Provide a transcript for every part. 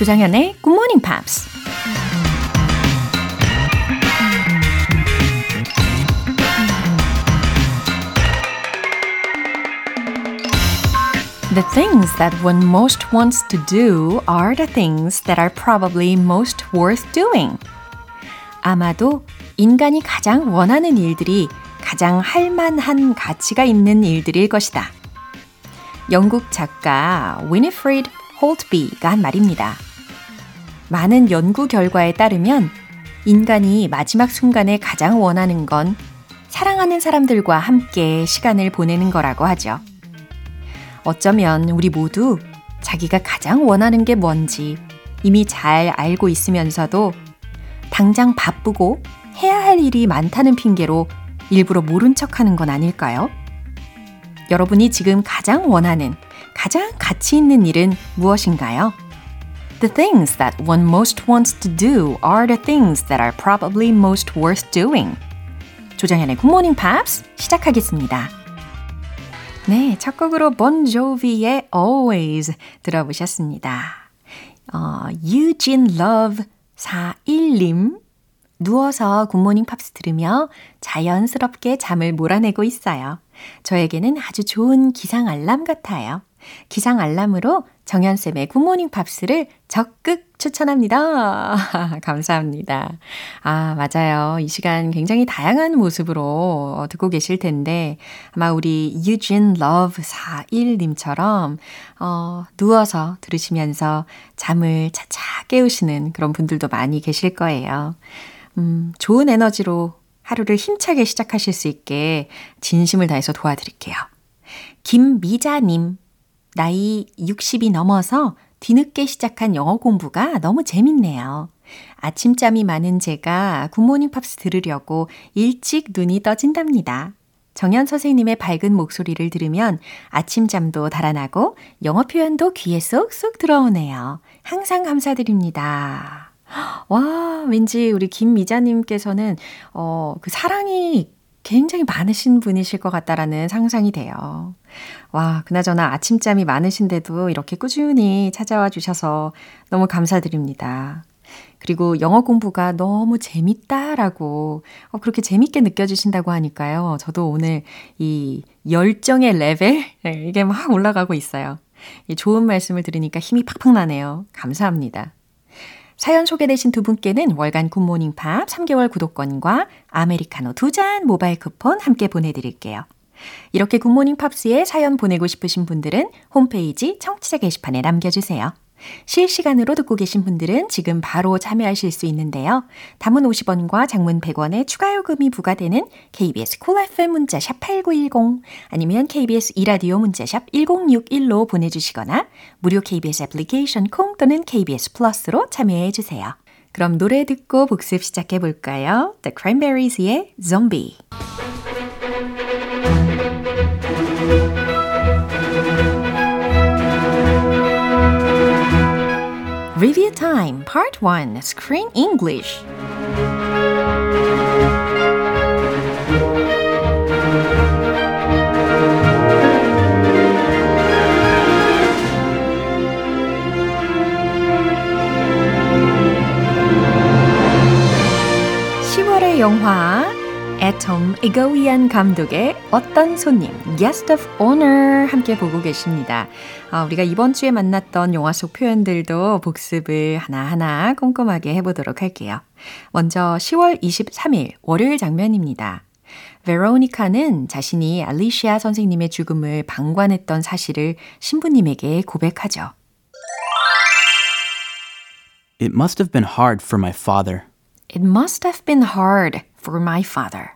조장현의 Good Morning Pops. The things that one most wants to do are the things that are probably most worth doing. 아마도 인간이 가장 원하는 일들이 가장 할만한 가치가 있는 일들일 것이다. 영국 작가 위니프리드 홀트비가 한 말입니다. 많은 연구 결과에 따르면 인간이 마지막 순간에 가장 원하는 건 사랑하는 사람들과 함께 시간을 보내는 거라고 하죠. 어쩌면 우리 모두 자기가 가장 원하는 게 뭔지 이미 잘 알고 있으면서도 당장 바쁘고 해야 할 일이 많다는 핑계로 일부러 모른 척 하는 건 아닐까요? 여러분이 지금 가장 원하는, 가장 가치 있는 일은 무엇인가요? The things that one most wants to do are the things that are probably most worth doing. 조정현의 Good Morning Pops 시작하겠습니다. 네, 첫 곡으로 본조비의 Always 들어보셨습니다. 어, Eugene Love 41님 누워서 굿모닝 팝스 들으며 자연스럽게 잠을 몰아내고 있어요. 저에게는 아주 좋은 기상 알람 같아요. 기상 알람으로 정현쌤의 굿모닝 팝스를 적극 추천합니다. 감사합니다. 아, 맞아요. 이 시간 굉장히 다양한 모습으로 듣고 계실 텐데, 아마 우리 유진 러브 41님처럼, 어, 누워서 들으시면서 잠을 차차 깨우시는 그런 분들도 많이 계실 거예요. 음, 좋은 에너지로 하루를 힘차게 시작하실 수 있게 진심을 다해서 도와드릴게요. 김미자님, 나이 60이 넘어서 뒤늦게 시작한 영어 공부가 너무 재밌네요. 아침잠이 많은 제가 굿모닝 팝스 들으려고 일찍 눈이 떠진답니다. 정연 선생님의 밝은 목소리를 들으면 아침잠도 달아나고 영어 표현도 귀에 쏙쏙 들어오네요. 항상 감사드립니다. 와, 왠지 우리 김미자님께서는, 어, 그 사랑이 굉장히 많으신 분이실 것 같다라는 상상이 돼요. 와, 그나저나 아침잠이 많으신데도 이렇게 꾸준히 찾아와 주셔서 너무 감사드립니다. 그리고 영어 공부가 너무 재밌다라고, 어, 그렇게 재밌게 느껴지신다고 하니까요. 저도 오늘 이 열정의 레벨, 네, 이게 막 올라가고 있어요. 이 좋은 말씀을 들으니까 힘이 팍팍 나네요. 감사합니다. 사연 소개되신 두 분께는 월간 굿모닝 팝스 3개월 구독권과 아메리카노 두 잔 모바일 쿠폰 함께 보내드릴게요. 이렇게 굿모닝 팝스에 사연 보내고 싶으신 분들은 홈페이지 청취자 게시판에 남겨주세요. 실시간으로 듣고 계신 분들은 지금 바로 참여하실 수 있는데요. 담은 50원과 장문 100원의 추가 요금이 부과되는 KBS 콜 cool FM 문자샵 8910 아니면 KBS 이라디오 문자샵 1061로 보내주시거나 무료 KBS 애플리케이션 콩 또는 KBS 플러스로 참여해 주세요. 그럼 노래 듣고 복습 시작해 볼까요? The Cranberries의 Zombie Time Part 1 Screen English 10월의 영화 애톰 이거위안 감독의 어떤 손님, Guest of Honor 함께 보고 계십니다. 아, 우리가 이번 주에 만났던 영화 속 표현들도 복습을 하나하나 꼼꼼하게 해보도록 할게요. 먼저 10월 23일 월요일 장면입니다. 베로니카는 자신이 알리시아 선생님의 죽음을 방관했던 사실을 신부님에게 고백하죠. It must have been hard for my father. It must have been hard for my father.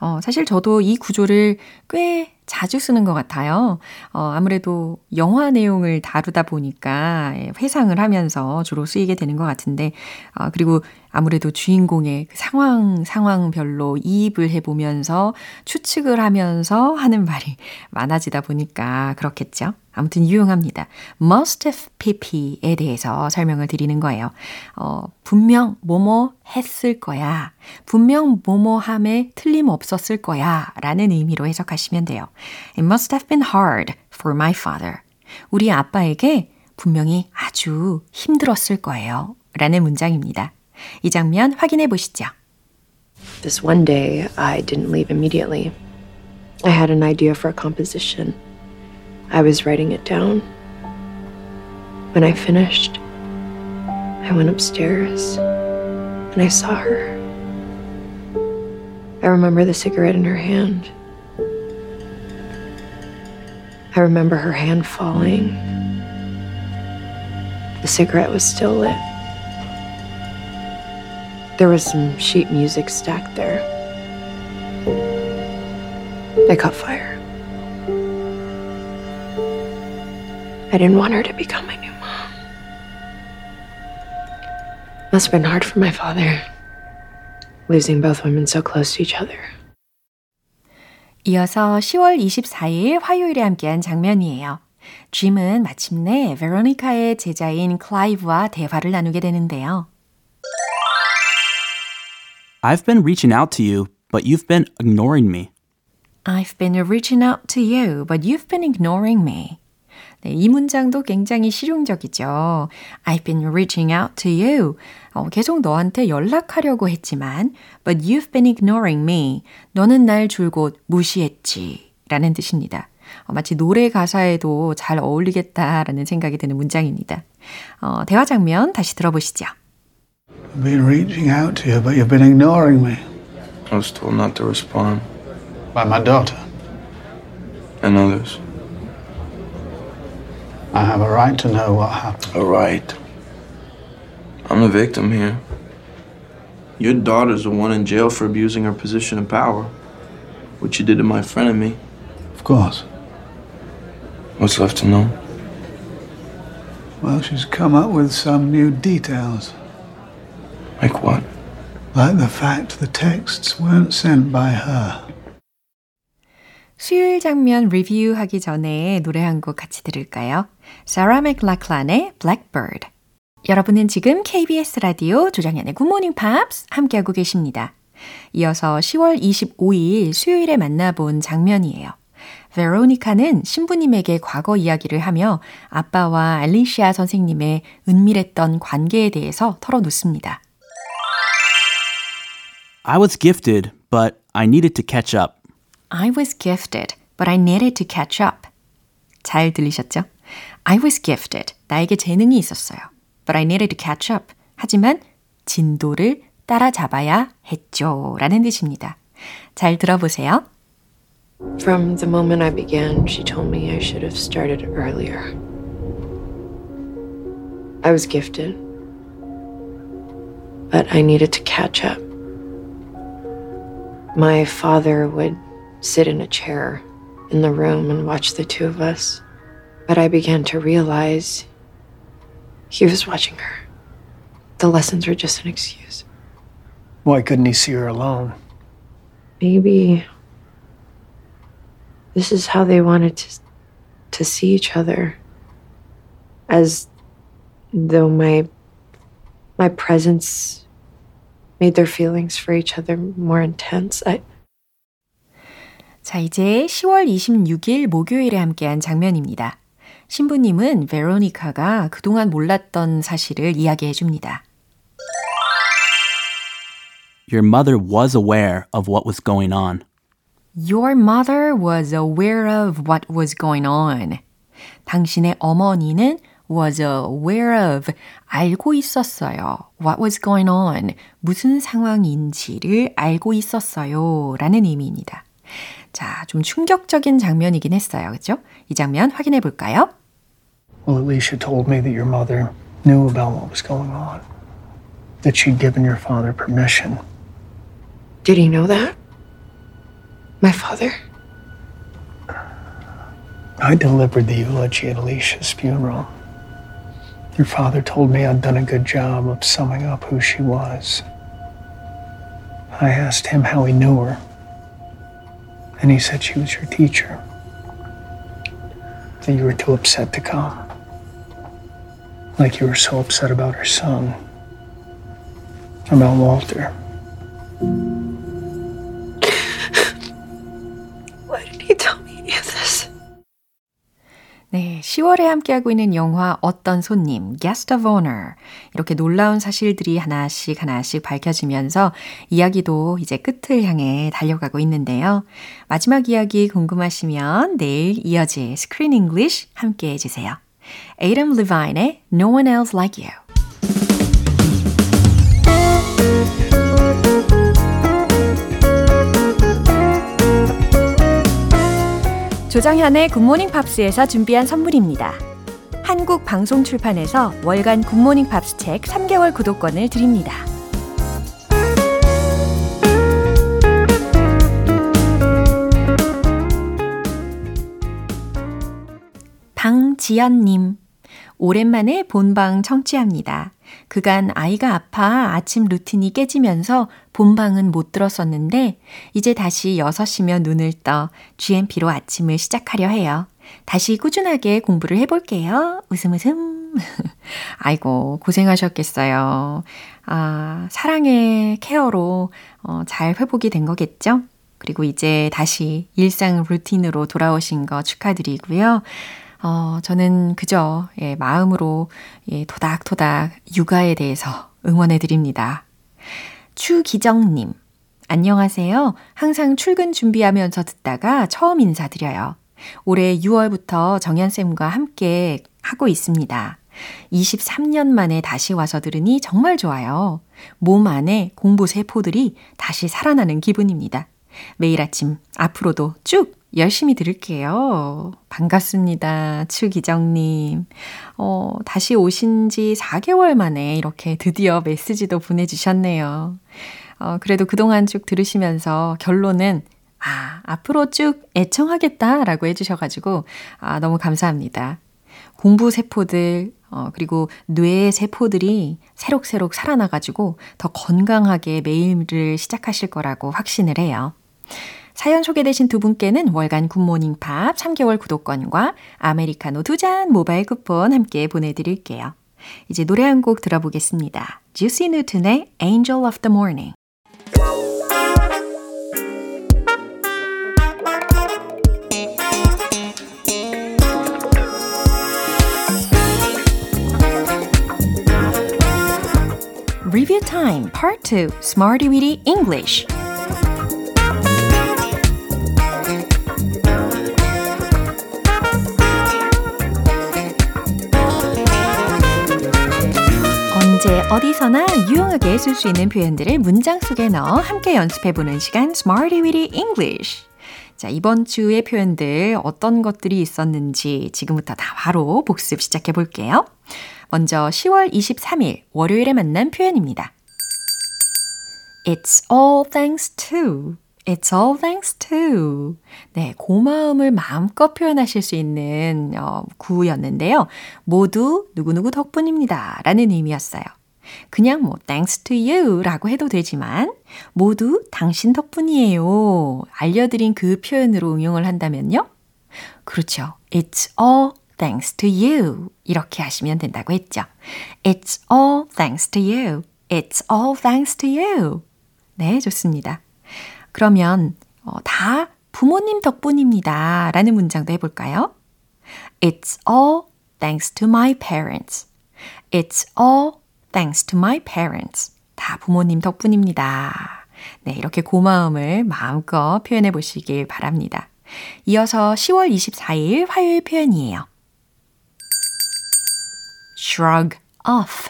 어, 사실 저도 이 구조를 꽤 자주 쓰는 것 같아요. 어, 아무래도 영화 내용을 다루다 보니까 회상을 하면서 주로 쓰이게 되는 것 같은데, 어, 그리고 아무래도 주인공의 그 상황, 상황별로 이입을 해보면서 추측을 하면서 하는 말이 많아지다 보니까 그렇겠죠. 아무튼 유용합니다. must have pp에 대해서 설명을 드리는 거예요. 어, 분명 뭐뭐 했을 거야. 분명 뭐뭐 함에 틀림없었을 거야. 라는 의미로 해석하시면 돼요. It must have been hard for my father. 우리 아빠에게 분명히 아주 힘들었을 거예요. 라는 문장입니다. 이 장면 확인해 보시죠. This one day, I didn't leave immediately. I had an idea for a composition. I was writing it down. When I finished, I went upstairs and I saw her. I remember the cigarette in her hand. I remember her hand falling. The cigarette was still lit. There was some sheet music stacked there. They caught fire. I didn't want her to become my new mom. Must have been hard for my father, losing both women so close to each other. 이어서 10월 24일 화요일에 함께한 장면이에요. 짐은 마침내 베로니카의 제자인 클라이브와 대화를 나누게 되는데요. I've been reaching out to you, but you've been ignoring me. I've been reaching out to you, but you've been ignoring me. 네, 이 문장도 굉장히 실용적이죠. I've been reaching out to you. 어, 계속 너한테 연락하려고 했지만, but you've been ignoring me. 너는 날 줄곧 무시했지. 라는 뜻입니다. 어, 마치 노래 가사에도 잘 어울리겠다라는 생각이 드는 문장입니다. 어, 대화 장면 다시 들어보시죠. I've been reaching out to you, but you've been ignoring me. I was told not to respond, By my daughter. and others. I have a right to know what happened. A right? I'm the victim here. Your daughter's the one in jail for abusing her position of power. What you did to my friend and me. Of course. What's left to know? Well, she's come up with some new details, Like what? like the fact the texts weren't sent by her. 수요일 장면 리뷰하기 전에 노래 한 곡 같이 들을까요? Sarah McLachlan의 Blackbird. 여러분은 지금 KBS 라디오 Good Morning Pops 함께하고 계십니다. 이어서 10월 25일 수요일에 만나본 장면이에요. 베로니카는 신부님에게 과거 이야기를 하며 아빠와 알리시아 선생님의 은밀했던 관계에 대해서 털어놓습니다. I was gifted, but I needed to catch up. I was gifted, but I needed to catch up. 잘 들리셨죠? I was gifted. 나에게 재능이 있었어요. But I needed to catch up. 하지만 진도를 따라잡아야 했죠. 라는 뜻입니다. 잘 들어보세요. From the moment I began, she told me I should have started earlier. I was gifted, but I needed to catch up. My father would sit in a chair in the room and watch the two of us, but I began to realize he was watching her. The lessons were just an excuse. Why couldn't he see her alone? Maybe this is how they wanted to to see each other as though my my presence made their feelings for each other more intense. I 자, 이제 10월 26일 목요일에 함께한 장면입니다. 신부님은 베로니카가 그동안 몰랐던 사실을 이야기해 줍니다. Your mother was aware of what was going on. Your mother was aware of what was going on. 당신의 어머니는 was aware of 알고 있었어요. What was going on? 무슨 상황인지를 알고 있었어요. 라는 의미입니다. 자, 좀 충격적인 장면이긴 했어요. 그죠? 이 장면 확인해 볼까요? Well, Alicia told me that your mother knew about what was going on. That she'd given your father permission. did he know that? My father? I delivered the eulogy at Alicia's funeral. Your father told me I'd done a good job of summing up who she was. I asked him how he knew her, and he said she was your teacher. That you were too upset to come. Like you were so upset about her son. About Walter. 10월에 함께하고 있는 영화 어떤 손님, Guest of Honor. 이렇게 놀라운 사실들이 하나씩 하나씩 밝혀지면서 이야기도 이제 끝을 향해 달려가고 있는데요. 마지막 이야기 궁금하시면 내일 이어질 Screen English 함께 해주세요. 에이덤 리바인의 No One Else Like You. 조정현의 굿모닝 팝스에서 준비한 선물입니다. 한국 방송 출판에서 월간 굿모닝 팝스 책 3개월 구독권을 드립니다. 방지연님, 오랜만에 본방 청취합니다. 그간 아이가 아파 아침 루틴이 깨지면서 본방은 못 들었었는데 이제 다시 6시면 눈을 떠 GMP로 아침을 시작하려 해요. 다시 꾸준하게 공부를 해볼게요. 웃음 웃음. 아이고, 고생하셨겠어요. 아, 사랑의 케어로 어, 잘 회복이 된 거겠죠? 그리고 이제 다시 일상 루틴으로 돌아오신 거 축하드리고요. 어, 저는 그저, 예, 마음으로, 예, 토닥토닥 육아에 대해서 응원해 드립니다. 추기정님, 안녕하세요. 항상 출근 준비하면서 듣다가 처음 인사드려요. 올해 6월부터 정연쌤과 함께 하고 있습니다. 23년 만에 다시 와서 들으니 정말 좋아요. 몸 안에 공부 세포들이 다시 살아나는 기분입니다. 매일 아침 앞으로도 쭉 열심히 들을게요. 반갑습니다. 추기정님. 어, 다시 오신 지 4개월 만에 이렇게 드디어 메시지도 보내주셨네요. 어, 그래도 그동안 쭉 들으시면서 결론은 아, 앞으로 쭉 애청하겠다라고 해주셔가지고, 아, 너무 감사합니다. 공부 세포들, 어, 그리고 뇌의 세포들이 새록새록 살아나가지고 더 건강하게 매일을 시작하실 거라고 확신을 해요. 사연 소개되신 두 분께는 월간 굿모닝 팝 3개월 구독권과 아메리카노 두 잔 모바일 쿠폰 함께 보내드릴게요. 이제 노래 한 곡 들어보겠습니다. Juicy Newton의 Angel of the Morning. Review Time Part 2 Smarty Weedy English 언제 어디서나 유용하게 쓸 수 있는 표현들을 문장 속에 넣어 함께 연습해 보는 시간 Smarty Weedy English 자, 이번 주의 표현들 어떤 것들이 있었는지 지금부터 다 바로 복습 시작해 볼게요. 먼저 10월 23일 월요일에 만난 표현입니다. It's all thanks to. It's all thanks to. 네, 고마움을 마음껏 표현하실 수 있는 어, 구였는데요. 모두 누구누구 덕분입니다. 라는 의미였어요. 그냥 뭐 thanks to you 라고 해도 되지만 모두 당신 덕분이에요. 알려드린 그 표현으로 응용을 한다면요. 그렇죠. It's all thanks to you. 이렇게 하시면 된다고 했죠. It's all thanks to you. It's all thanks to you. 네, 좋습니다. 그러면 어, 다 부모님 덕분입니다. 라는 문장도 해볼까요? It's all thanks to my parents. It's all thanks to my parents. 다 부모님 덕분입니다. 네, 이렇게 고마움을 마음껏 표현해 보시길 바랍니다. 이어서 10월 24일 화요일 표현이에요. shrug off.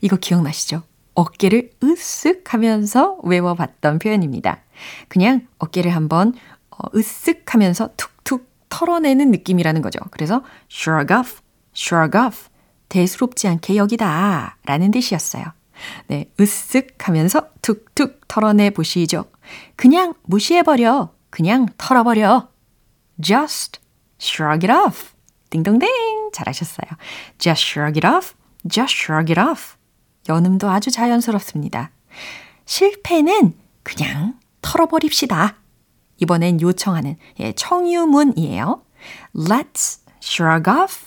이거 기억나시죠? 어깨를 으쓱 하면서 외워봤던 표현입니다. 그냥 어깨를 한번 어, 으쓱 하면서 툭툭 털어내는 느낌이라는 거죠. 그래서 shrug off, shrug off. 대수롭지 않게 여기다 라는 뜻이었어요. 네, 으쓱 하면서 툭툭 털어내 보시죠. 그냥 무시해버려. 그냥 털어버려. Just shrug it off. 딩동댕 잘하셨어요. Just shrug it off. Just shrug it off. 연음도 아주 자연스럽습니다. 실패는 그냥 털어버립시다. 이번엔 요청하는 예, 청유문이에요. Let's shrug off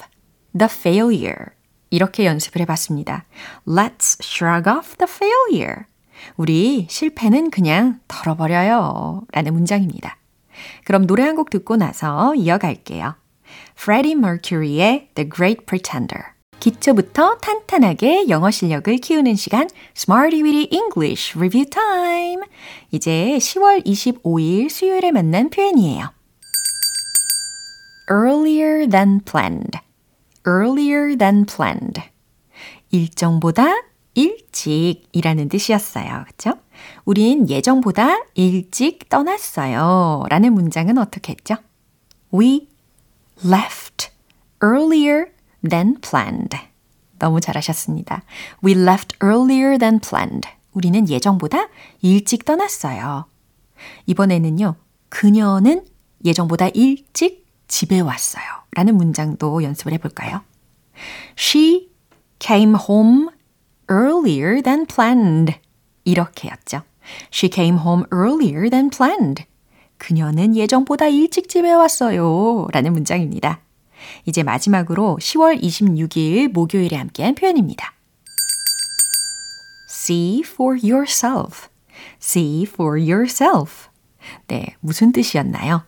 the failure. 이렇게 연습을 해봤습니다. Let's shrug off the failure. 우리 실패는 그냥 털어버려요. 라는 문장입니다. 그럼 노래 한 곡 듣고 나서 이어갈게요. Freddie Mercury의 The Great Pretender. 기초부터 탄탄하게 영어 실력을 키우는 시간 Smarty Weedy English Review Time. 이제 10월 25일 수요일에 만난 표현이에요. earlier than planned. earlier than planned. 일정보다 일찍이라는 뜻이었어요. 그쵸? 우린 예정보다 일찍 떠났어요. 라는 문장은 어떻게 했죠? We left earlier than planned. 너무 잘하셨습니다. We left earlier than planned. 우리는 예정보다 일찍 떠났어요. 이번에는요, 그녀는 예정보다 일찍 집에 왔어요. 라는 문장도 연습을 해볼까요? She came home earlier than planned. 이렇게였죠. She came home earlier than planned. 그녀는 예정보다 일찍 집에 왔어요. 라는 문장입니다. 이제 마지막으로 10월 26일 목요일에 함께한 표현입니다. See for yourself. See for yourself. 네, 무슨 뜻이었나요?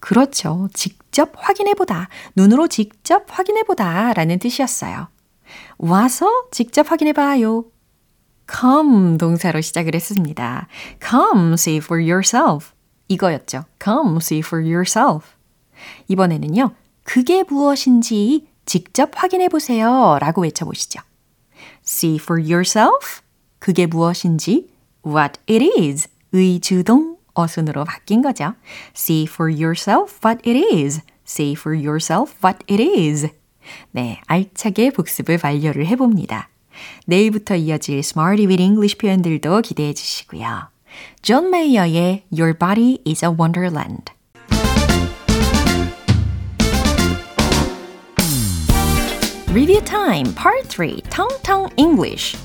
그렇죠. 직접 확인해보다, 눈으로 직접 확인해보다 라는 뜻이었어요. 와서 직접 확인해봐요. come 동사로 시작을 했습니다. come see for yourself. 이거였죠. come see for yourself. 이번에는요. 그게 무엇인지 직접 확인해 보세요. 라고 외쳐보시죠. See for yourself. 그게 무엇인지 what it is. 의주동 어순으로 바뀐 거죠. See for yourself what it is. See for yourself what it is. 네, 알차게 복습을 완료를 해봅니다. 내일부터 이어질 Smarty with English 표현들도 기대해 주시고요. 존 메이어의 Your Body is a Wonderland. Review Time Part 3 Tong Tong English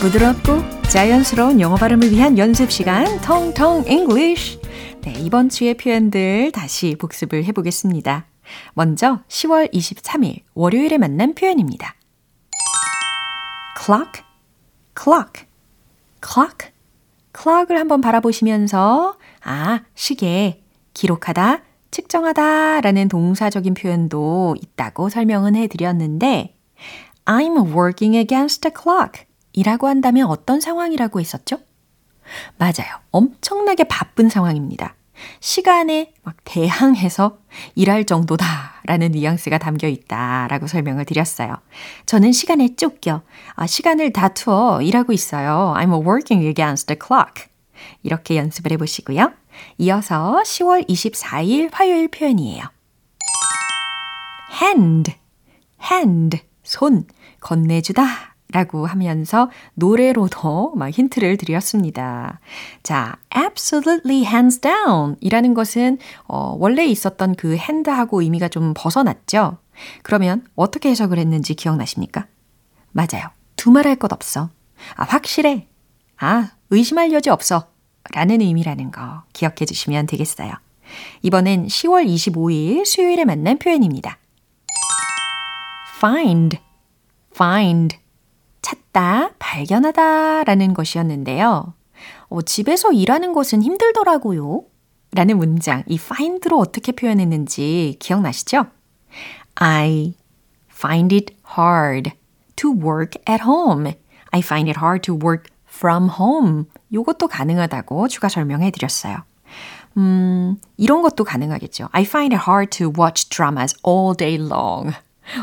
부드럽고 자연스러운 영어 발음을 위한 연습 시간 텅텅 English. 네, 이번 주의 표현들 다시 복습을 해보겠습니다. 먼저 10월 23일 월요일에 만난 표현입니다. clock, clock, clock, clock을 한번 바라보시면서 아, 시계, 기록하다, 측정하다 라는 동사적인 표현도 있다고 설명은 해드렸는데 I'm working against the clock 이라고 한다면 어떤 상황이라고 했었죠? 맞아요. 엄청나게 바쁜 상황입니다. 시간에 막 대항해서 일할 정도다 라는 뉘앙스가 담겨 있다 라고 설명을 드렸어요. 저는 시간에 쫓겨, 아, 시간을 다투어 일하고 있어요. I'm working against the clock. 이렇게 연습을 해보시고요. 이어서 10월 24일 화요일 표현이에요. hand, hand, 손, 건네주다 라고 하면서 노래로도 막 힌트를 드렸습니다. 자, absolutely hands down 이라는 것은 어, 원래 있었던 그 hand하고 의미가 좀 벗어났죠? 그러면 어떻게 해석을 했는지 기억나십니까? 맞아요. 두말할 것 없어. 아, 확실해. 아, 의심할 여지 없어. 라는 의미라는 거 기억해 주시면 되겠어요. 이번엔 10월 25일 수요일에 만난 표현입니다. find, find. 찾다, 발견하다 라는 것이었는데요. 어, 집에서 일하는 것은 힘들더라고요. 라는 문장, 이 find로 어떻게 표현했는지 기억나시죠? I find it hard to work at home. I find it hard to work from home. 요것도 가능하다고 추가 설명해 드렸어요. 음, 이런 것도 가능하겠죠. I find it hard to watch dramas all day long.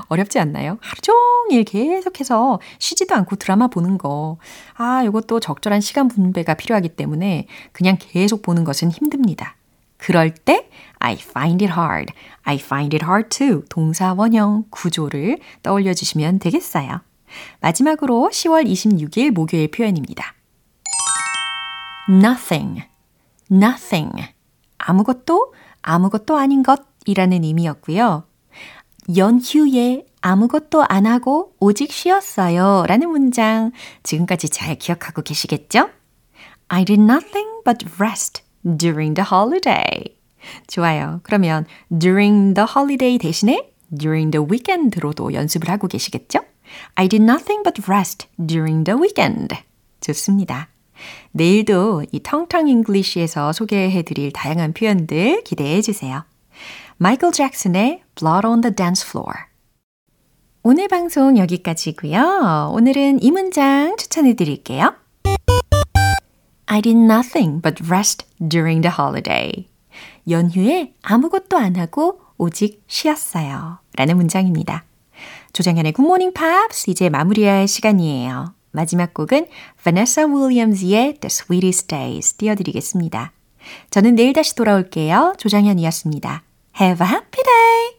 어렵지 않나요? 하루 종일 계속해서 쉬지도 않고 드라마 보는 거. 아, 이것도 적절한 시간 분배가 필요하기 때문에 그냥 계속 보는 것은 힘듭니다. 그럴 때 I find it hard, I find it hard to 동사 원형 구조를 떠올려 주시면 되겠어요. 마지막으로 10월 26일 목요일 표현입니다. nothing, nothing. 아무것도 아무것도 아닌 것이라는 의미였고요. 연휴에 아무것도 안 하고 오직 쉬었어요. 라는 문장 지금까지 잘 기억하고 계시겠죠? I did nothing but rest during the holiday. 좋아요. 그러면 during the holiday 대신에 during the weekend로도 연습을 하고 계시겠죠? I did nothing but rest during the weekend. 좋습니다. 내일도 이 텅텅 English에서 소개해 드릴 다양한 표현들 기대해 주세요. 마이클 잭슨의 Blood on the Dance Floor. 오늘 방송 여기까지고요. 오늘은 이 문장 추천해 드릴게요. I did nothing but rest during the holiday. 연휴에 아무것도 안 하고 오직 쉬었어요. 라는 문장입니다. 조정현의 굿모닝 팝스 이제 마무리할 시간이에요. 마지막 곡은 Vanessa Williams의 The Sweetest Days 띄워드리겠습니다. 저는 내일 다시 돌아올게요. 조정현이었습니다. Have a happy day!